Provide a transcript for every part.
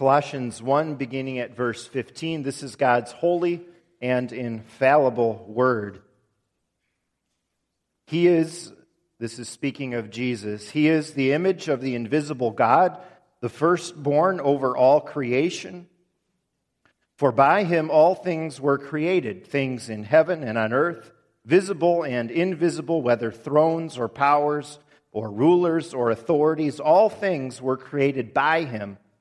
Colossians 1, beginning at verse 15. This is God's holy and infallible word. He is, this is speaking of Jesus, He is the image of the invisible God, the firstborn over all creation. For by Him all things were created, things in heaven and on earth, visible and invisible, whether thrones or powers or rulers or authorities, all things were created by Him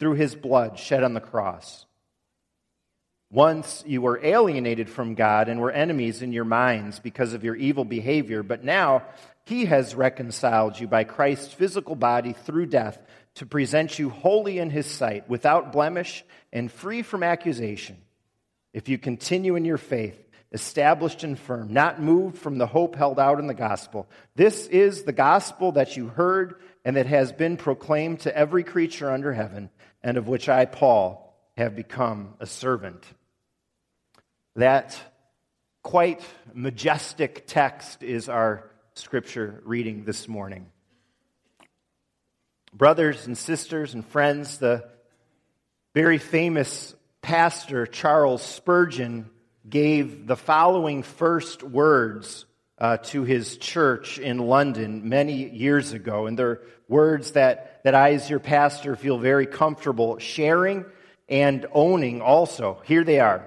through his blood shed on the cross. Once you were alienated from God and were enemies in your minds because of your evil behavior, but now he has reconciled you by Christ's physical body through death to present you holy in his sight, without blemish and free from accusation. If you continue in your faith, established and firm, not moved from the hope held out in the gospel. This is the gospel that you heard and that has been proclaimed to every creature under heaven, and of which I, Paul, have become a servant. That quite majestic text is our scripture reading this morning. Brothers and sisters and friends, the very famous pastor Charles Spurgeon gave the following first words uh, to his church in London many years ago. And they're words that, that I, as your pastor, feel very comfortable sharing and owning also. Here they are.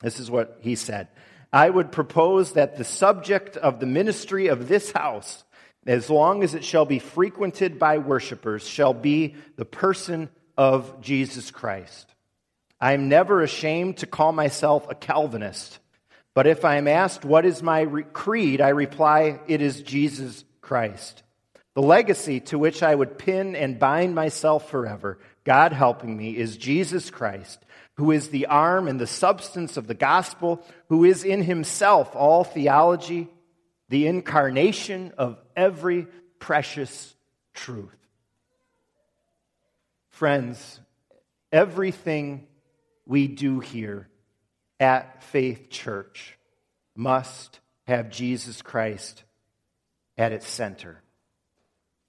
This is what he said. I would propose that the subject of the ministry of this house, as long as it shall be frequented by worshipers, shall be the person of Jesus Christ. I am never ashamed to call myself a Calvinist, but if I am asked what is my creed, I reply, it is Jesus Christ. The legacy to which I would pin and bind myself forever, God helping me, is Jesus Christ who is the arm and the substance of the gospel, who is in himself all theology, the incarnation of every precious truth. Friends, everything we do here at Faith Church must have Jesus Christ at its center.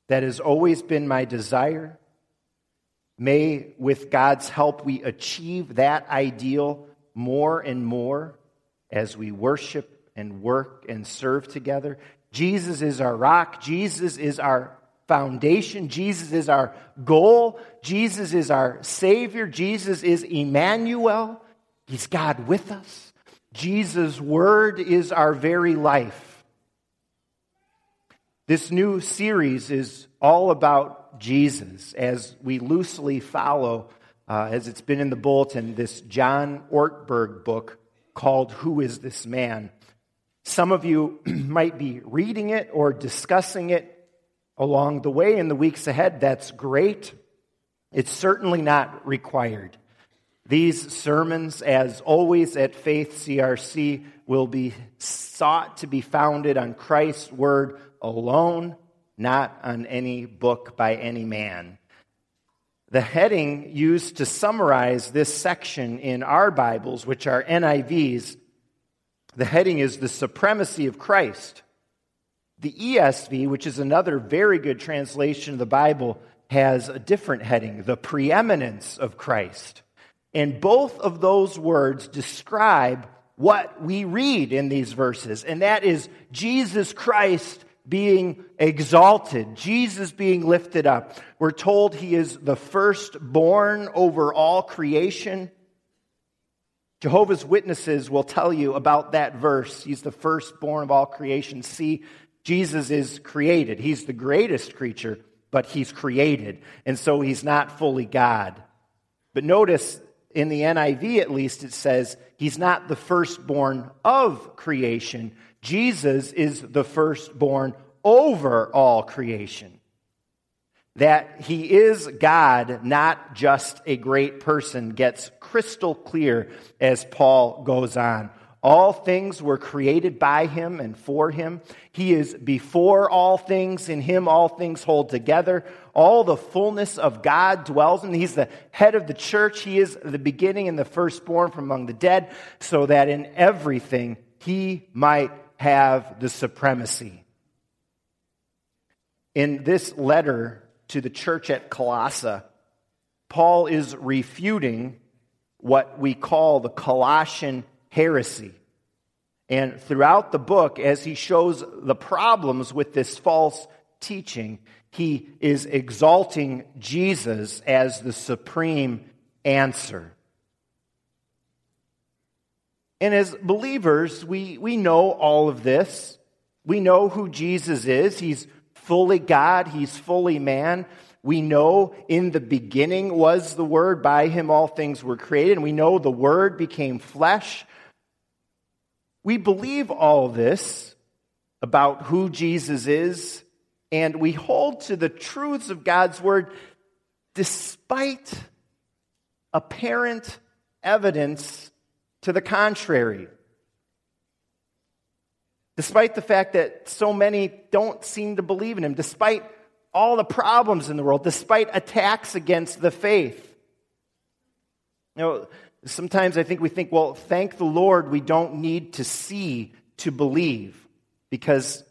That has always been my desire. May, with God's help, we achieve that ideal more and more as we worship and work and serve together. Jesus is our rock. Jesus is our foundation. Jesus is our goal. Jesus is our Savior. Jesus is Emmanuel. He's God with us. Jesus' Word is our very life. This new series is all about Jesus as we loosely follow, uh, as it's been in the bulletin, this John Ortberg book called Who is This Man? Some of you might be reading it or discussing it along the way in the weeks ahead. That's great. It's certainly not required. These sermons, as always at Faith CRC, will be sought to be founded on Christ's Word alone, not on any book by any man. The heading used to summarize this section in our Bibles, which are NIVs, the heading is The Supremacy of Christ. The ESV, which is another very good translation of the Bible, has a different heading The Preeminence of Christ. And both of those words describe what we read in these verses, and that is Jesus Christ being exalted, Jesus being lifted up. We're told he is the firstborn over all creation. Jehovah's Witnesses will tell you about that verse. He's the firstborn of all creation. See, Jesus is created. He's the greatest creature, but he's created. And so he's not fully God. But notice in the NIV at least, it says he's not the firstborn of creation. Jesus is the firstborn over all creation. that he is God, not just a great person, gets crystal clear as Paul goes on. All things were created by him and for him. He is before all things. In him, all things hold together. All the fullness of God dwells in him. He's the head of the church. He is the beginning and the firstborn from among the dead, so that in everything he might have the supremacy. In this letter to the church at Colossae, Paul is refuting what we call the Colossian heresy. And throughout the book, as he shows the problems with this false teaching, he is exalting Jesus as the supreme answer. And as believers, we, we know all of this. We know who Jesus is. He's fully God, he's fully man. We know in the beginning was the Word, by him all things were created, and we know the Word became flesh. We believe all this about who Jesus is, and we hold to the truths of God's Word despite apparent evidence to the contrary. Despite the fact that so many don't seem to believe in him, despite all the problems in the world, despite attacks against the faith. You know, sometimes I think we think, well, thank the Lord we don't need to see to believe because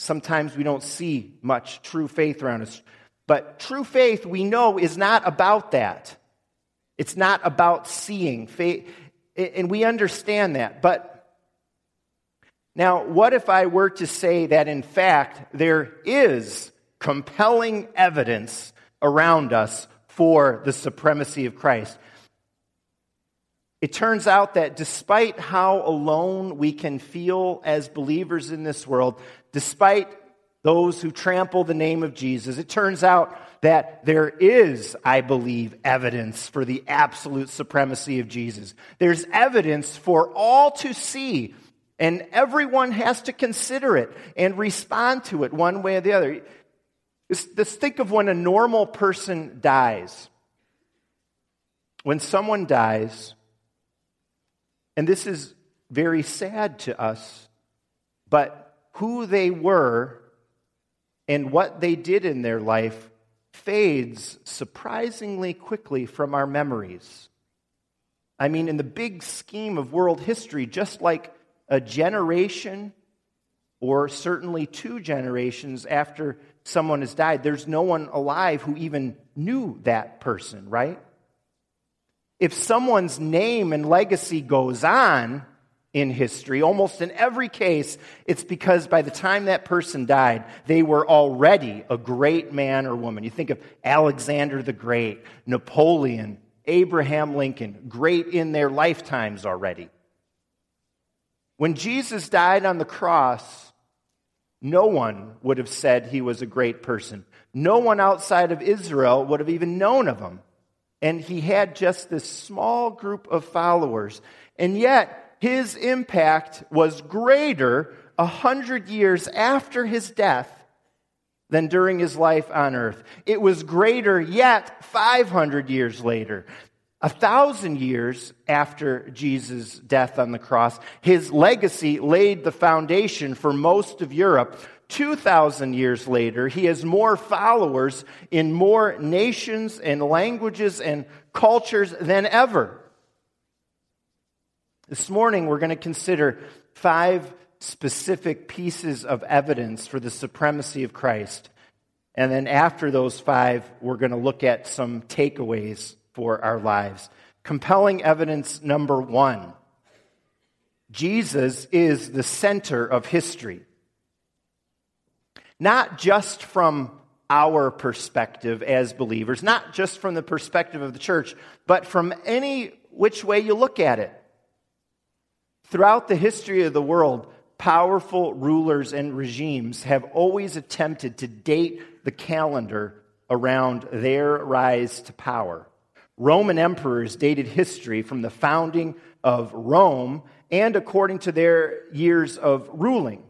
sometimes we don't see much true faith around us. But true faith, we know, is not about that. It's not about seeing. Faith, and we understand that. But now, what if I were to say that in fact there is compelling evidence around us for the supremacy of Christ? It turns out that despite how alone we can feel as believers in this world, despite those who trample the name of Jesus, it turns out that there is, I believe, evidence for the absolute supremacy of Jesus. There's evidence for all to see and everyone has to consider it and respond to it one way or the other. Just think of when a normal person dies. When someone dies, and this is very sad to us, but who they were and what they did in their life fades surprisingly quickly from our memories. I mean, in the big scheme of world history, just like a generation or certainly two generations after someone has died, there's no one alive who even knew that person, right? If someone's name and legacy goes on in history, almost in every case, it's because by the time that person died, they were already a great man or woman. You think of Alexander the Great, Napoleon, Abraham Lincoln, great in their lifetimes already. When Jesus died on the cross, no one would have said he was a great person. No one outside of Israel would have even known of him. And he had just this small group of followers. And yet, his impact was greater a hundred years after his death than during his life on earth. It was greater yet 500 years later. A thousand years after Jesus' death on the cross, his legacy laid the foundation for most of Europe. 2,000 years later, he has more followers in more nations and languages and cultures than ever. This morning, we're going to consider five specific pieces of evidence for the supremacy of Christ. And then after those five, we're going to look at some takeaways for our lives. Compelling evidence number one Jesus is the center of history. Not just from our perspective as believers, not just from the perspective of the church, but from any which way you look at it. Throughout the history of the world, powerful rulers and regimes have always attempted to date the calendar around their rise to power. Roman emperors dated history from the founding of Rome and according to their years of ruling.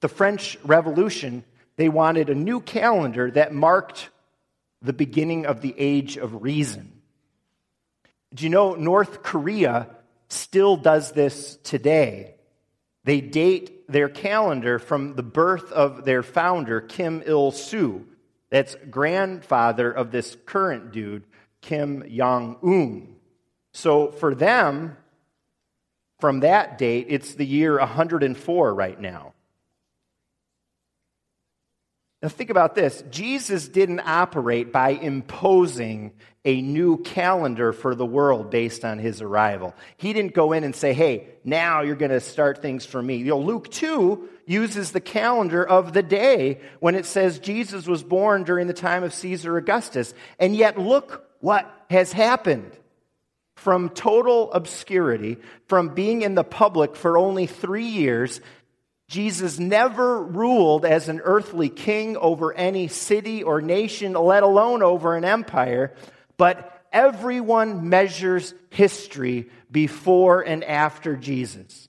The French Revolution They wanted a new calendar that marked the beginning of the age of reason. Do you know North Korea still does this today? They date their calendar from the birth of their founder, Kim Il sung. That's grandfather of this current dude, Kim Jong un. So for them, from that date, it's the year 104 right now. Now, think about this Jesus didn't operate by imposing a new calendar for the world based on his arrival. He didn't go in and say, hey, now you're going to start things for me. You know, Luke 2 uses the calendar of the day when it says Jesus was born during the time of Caesar Augustus. And yet, look what has happened. From total obscurity, from being in the public for only three years, Jesus never ruled as an earthly king over any city or nation, let alone over an empire, but everyone measures history before and after Jesus.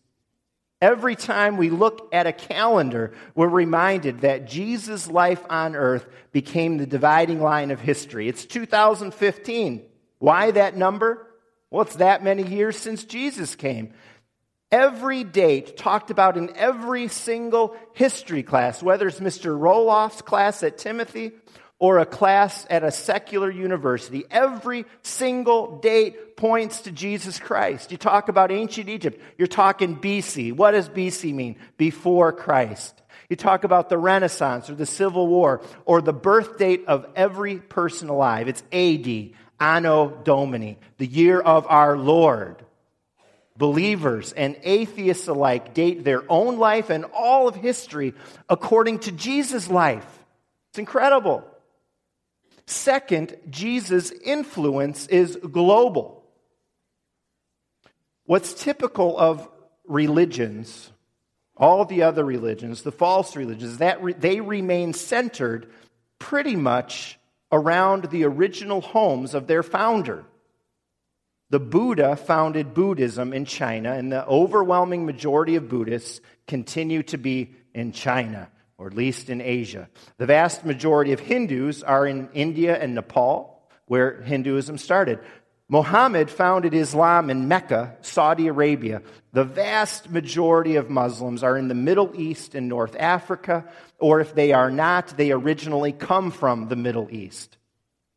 Every time we look at a calendar, we're reminded that Jesus' life on earth became the dividing line of history. It's 2015. Why that number? Well, it's that many years since Jesus came. Every date talked about in every single history class, whether it's Mr. Roloff's class at Timothy or a class at a secular university, every single date points to Jesus Christ. You talk about ancient Egypt, you're talking BC. What does BC mean? Before Christ. You talk about the Renaissance or the Civil War or the birth date of every person alive. It's AD, Anno Domini, the year of our Lord believers and atheists alike date their own life and all of history according to Jesus' life. It's incredible. Second, Jesus' influence is global. What's typical of religions, all the other religions, the false religions, that re- they remain centered pretty much around the original homes of their founder. The Buddha founded Buddhism in China, and the overwhelming majority of Buddhists continue to be in China, or at least in Asia. The vast majority of Hindus are in India and Nepal, where Hinduism started. Muhammad founded Islam in Mecca, Saudi Arabia. The vast majority of Muslims are in the Middle East and North Africa, or if they are not, they originally come from the Middle East.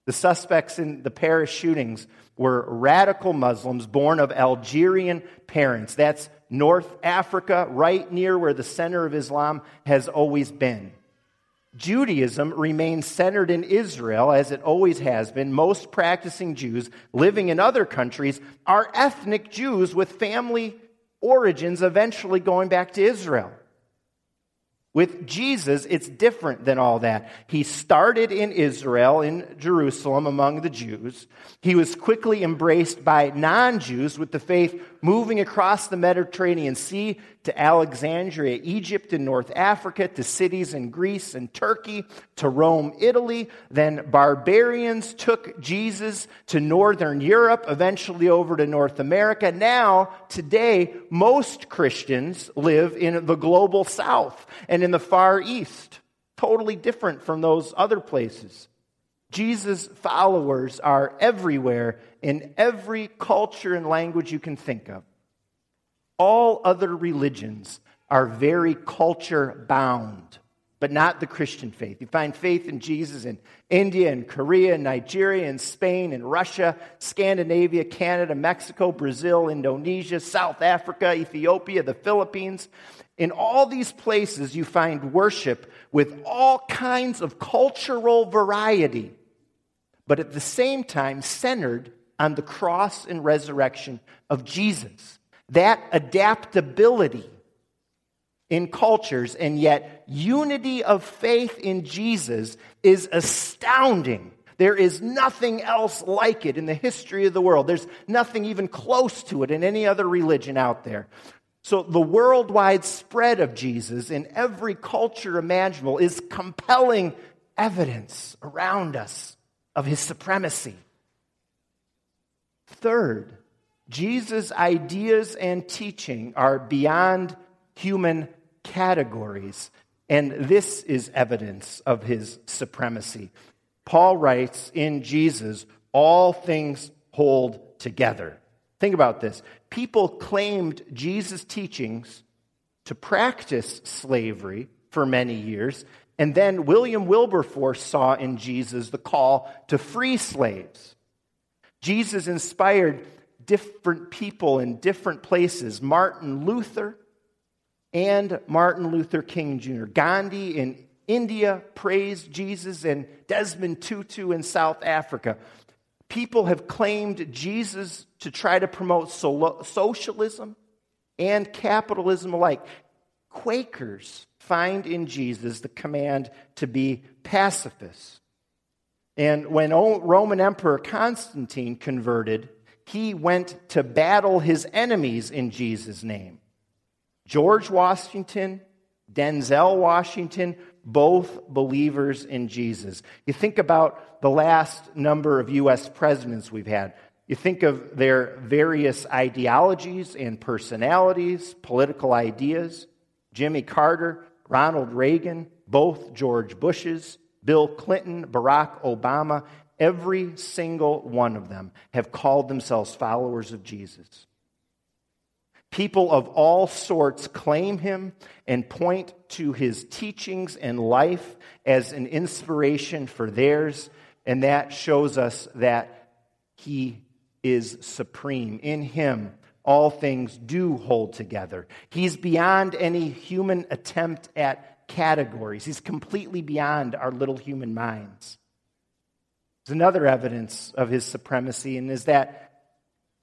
The suspects in the Paris shootings were radical Muslims born of Algerian parents. That's North Africa, right near where the center of Islam has always been. Judaism remains centered in Israel, as it always has been. Most practicing Jews living in other countries are ethnic Jews with family origins eventually going back to Israel. With Jesus, it's different than all that. He started in Israel, in Jerusalem, among the Jews. He was quickly embraced by non Jews, with the faith moving across the Mediterranean Sea to Alexandria, Egypt, and North Africa, to cities in Greece and Turkey, to Rome, Italy. Then barbarians took Jesus to Northern Europe, eventually over to North America. Now, today, most Christians live in the global south and in the far east, totally different from those other places. Jesus' followers are everywhere in every culture and language you can think of. All other religions are very culture bound, but not the Christian faith. You find faith in Jesus in India and Korea and Nigeria and Spain and Russia, Scandinavia, Canada, Mexico, Brazil, Indonesia, South Africa, Ethiopia, the Philippines. In all these places, you find worship with all kinds of cultural variety but at the same time centered on the cross and resurrection of Jesus. That adaptability in cultures and yet unity of faith in Jesus is astounding. There is nothing else like it in the history of the world. There's nothing even close to it in any other religion out there. So, the worldwide spread of Jesus in every culture imaginable is compelling evidence around us of his supremacy. Third, Jesus' ideas and teaching are beyond human categories, And this is evidence of his supremacy. Paul writes, In Jesus, all things hold together. Think about this. People claimed Jesus' teachings to practice slavery for many years, and then William Wilberforce saw in Jesus the call to free slaves. Jesus inspired different people in different places Martin Luther and Martin Luther King Jr., Gandhi in India praised Jesus, and Desmond Tutu in South Africa. People have claimed Jesus to try to promote socialism and capitalism alike. Quakers find in Jesus the command to be pacifists. And when Roman Emperor Constantine converted, he went to battle his enemies in Jesus' name. George Washington, Denzel Washington, both believers in Jesus. You think about the last number of U.S. presidents we've had. You think of their various ideologies and personalities, political ideas. Jimmy Carter, Ronald Reagan, both George Bushes, Bill Clinton, Barack Obama, every single one of them have called themselves followers of Jesus. People of all sorts claim him and point to his teachings and life as an inspiration for theirs, and that shows us that he is supreme. In him, all things do hold together. He's beyond any human attempt at categories, he's completely beyond our little human minds. There's another evidence of his supremacy, and is that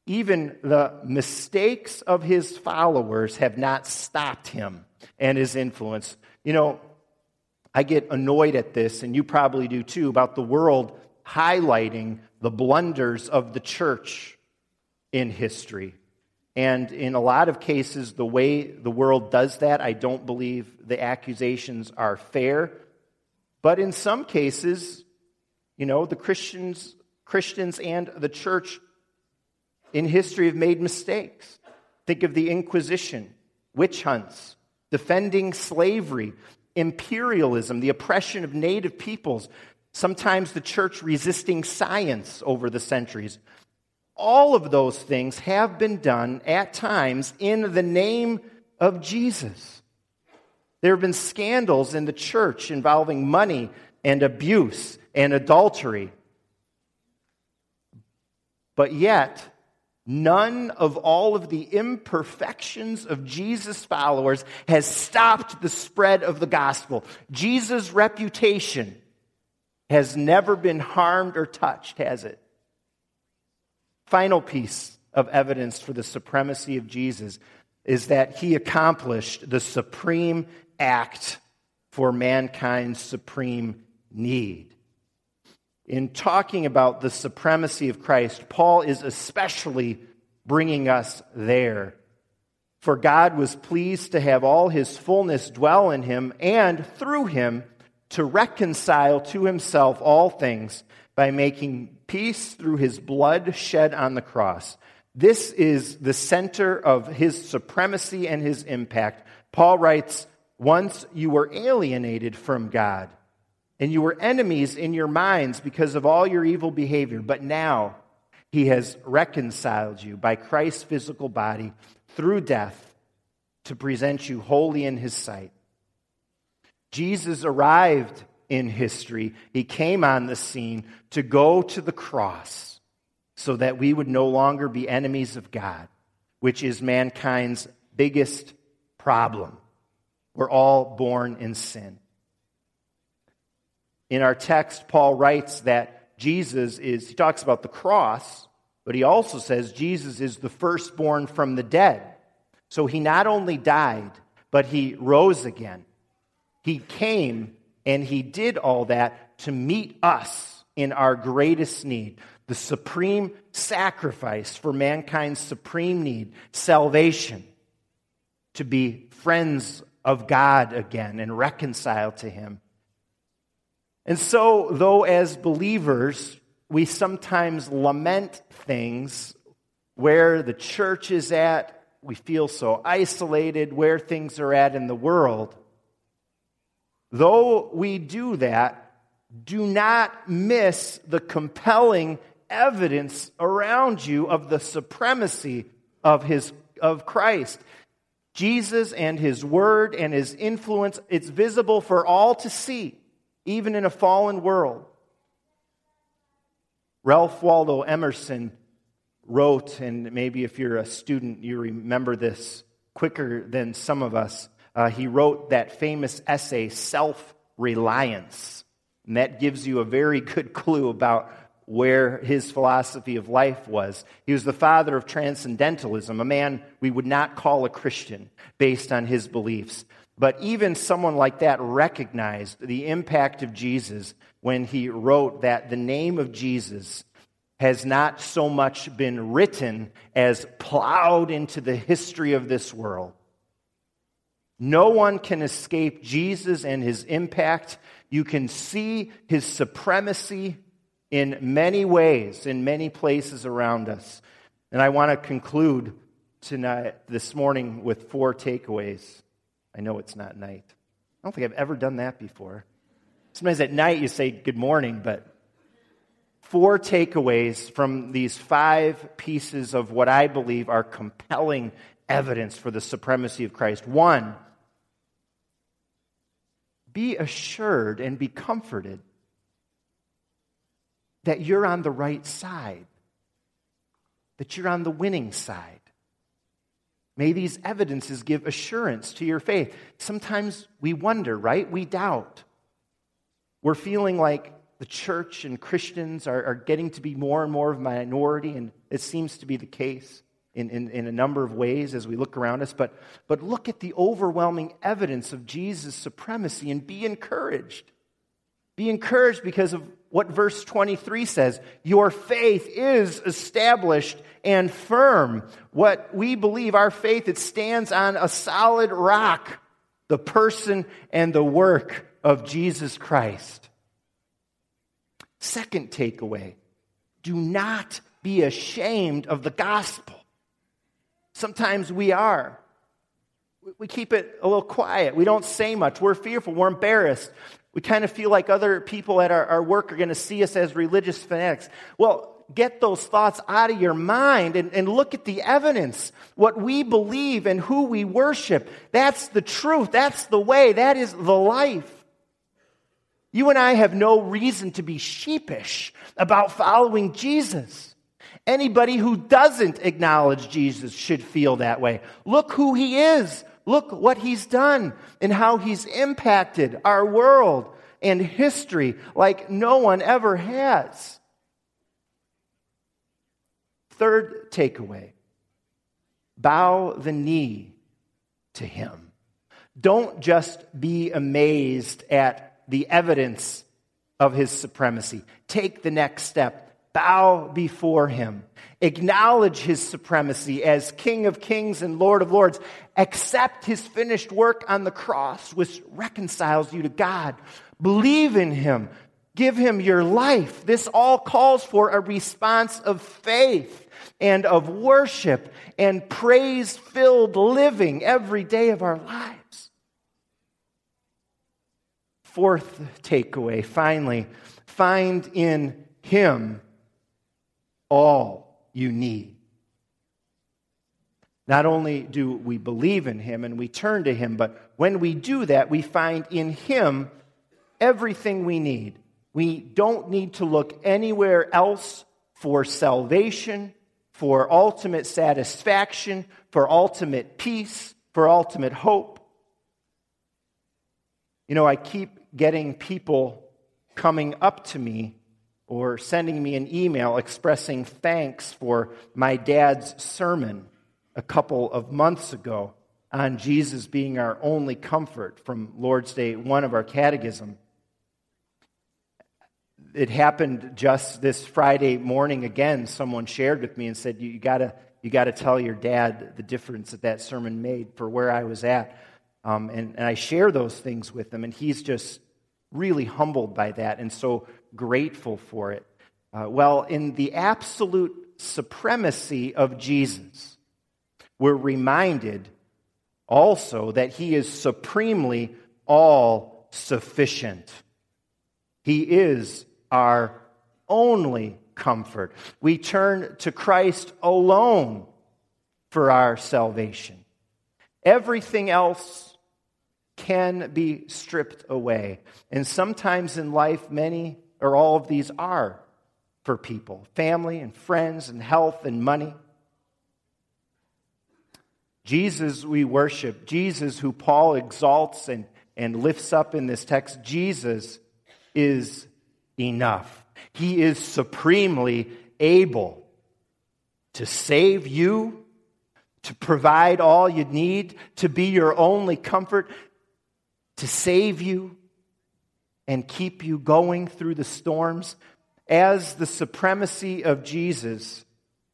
even the mistakes of his followers have not stopped him and his influence. You know, I get annoyed at this, and you probably do too, about the world highlighting the blunders of the church in history. And in a lot of cases, the way the world does that, I don't believe the accusations are fair. But in some cases, you know, the Christians, Christians and the church in history have made mistakes. Think of the Inquisition, witch hunts, defending slavery, imperialism, the oppression of native peoples, sometimes the church resisting science over the centuries. All of those things have been done at times in the name of Jesus. There have been scandals in the church involving money and abuse and adultery. But yet, None of all of the imperfections of Jesus' followers has stopped the spread of the gospel. Jesus' reputation has never been harmed or touched, has it? Final piece of evidence for the supremacy of Jesus is that he accomplished the supreme act for mankind's supreme need in talking about the supremacy of Christ, Paul is especially bringing us there. For God was pleased to have all his fullness dwell in him and through him to reconcile to himself all things by making peace through his blood shed on the cross. This is the center of his supremacy and his impact. Paul writes, Once you were alienated from God and you were enemies in your minds because of all your evil behavior. But now he has reconciled you by Christ's physical body through death to present you holy in his sight. Jesus arrived in history. He came on the scene to go to the cross so that we would no longer be enemies of God, which is mankind's biggest problem. We're all born in sin. In our text, Paul writes that Jesus is, he talks about the cross, but he also says Jesus is the firstborn from the dead. So he not only died, but he rose again. He came and he did all that to meet us in our greatest need the supreme sacrifice for mankind's supreme need, salvation, to be friends of God again and reconciled to him. And so, though as believers, we sometimes lament things where the church is at, we feel so isolated, where things are at in the world. Though we do that, do not miss the compelling evidence around you of the supremacy of, his, of Christ. Jesus and his word and his influence, it's visible for all to see, even in a fallen world. Ralph Waldo Emerson wrote, and maybe if you're a student, you remember this quicker than some of us. Uh, he wrote that famous essay, Self Reliance. And that gives you a very good clue about where his philosophy of life was. He was the father of transcendentalism, a man we would not call a Christian based on his beliefs. But even someone like that recognized the impact of Jesus when he wrote that the name of Jesus has not so much been written as plowed into the history of this world. No one can escape Jesus and his impact. You can see his supremacy in many ways, in many places around us. And I want to conclude tonight, this morning with four takeaways. I know it's not night. I don't think I've ever done that before. Sometimes at night you say good morning, but four takeaways from these five pieces of what I believe are compelling evidence for the supremacy of Christ. One, be assured and be comforted that you're on the right side, that you're on the winning side. May these evidences give assurance to your faith. Sometimes we wonder, right? We doubt. We're feeling like the church and Christians are, are getting to be more and more of a minority, and it seems to be the case in, in, in a number of ways as we look around us. But, but look at the overwhelming evidence of Jesus' supremacy and be encouraged. Be encouraged because of what verse 23 says. Your faith is established and firm. What we believe, our faith, it stands on a solid rock, the person and the work of Jesus Christ. Second takeaway do not be ashamed of the gospel. Sometimes we are. We keep it a little quiet. We don't say much. We're fearful. We're embarrassed. We kind of feel like other people at our, our work are going to see us as religious fanatics. Well, get those thoughts out of your mind and, and look at the evidence. What we believe and who we worship. That's the truth. That's the way. That is the life. You and I have no reason to be sheepish about following Jesus. Anybody who doesn't acknowledge Jesus should feel that way. Look who he is. Look what he's done and how he's impacted our world and history like no one ever has. Third takeaway bow the knee to him. Don't just be amazed at the evidence of his supremacy. Take the next step. Bow before him acknowledge his supremacy as King of kings and Lord of lords, accept his finished work on the cross, which reconciles you to God. Believe in him. Give him your life. This all calls for a response of faith and of worship and praise filled living every day of our lives. Fourth takeaway, finally, find in him all you need. Not only do we believe in Him and we turn to Him, but when we do that, we find in Him everything we need. We don't need to look anywhere else for salvation, for ultimate satisfaction, for ultimate peace, for ultimate hope. You know, I keep getting people coming up to me or sending me an email expressing thanks for my dad's sermon a couple of months ago on Jesus being our only comfort from Lord's Day 1 of our catechism. It happened just this Friday morning again. Someone shared with me and said, You, gotta, you gotta tell your dad the difference that that sermon made for where I was at. Um, and, and I share those things with him, and he's just really humbled by that and so grateful for it. Uh, well, in the absolute supremacy of Jesus, we're reminded also that he is supremely all sufficient. He is our only comfort. We turn to Christ alone for our salvation. Everything else can be stripped away. And sometimes in life, many or all of these are for people family and friends and health and money. Jesus, we worship. Jesus, who Paul exalts and, and lifts up in this text, Jesus is enough. He is supremely able to save you, to provide all you need, to be your only comfort, to save you and keep you going through the storms. As the supremacy of Jesus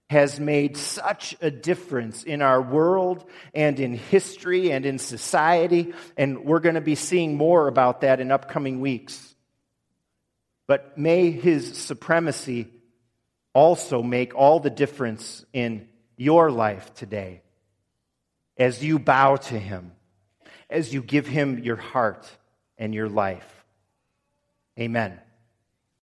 has made such a difference in our world and in history and in society, and we're going to be seeing more about that in upcoming weeks. But may his supremacy also make all the difference in your life today as you bow to him, as you give him your heart and your life. Amen.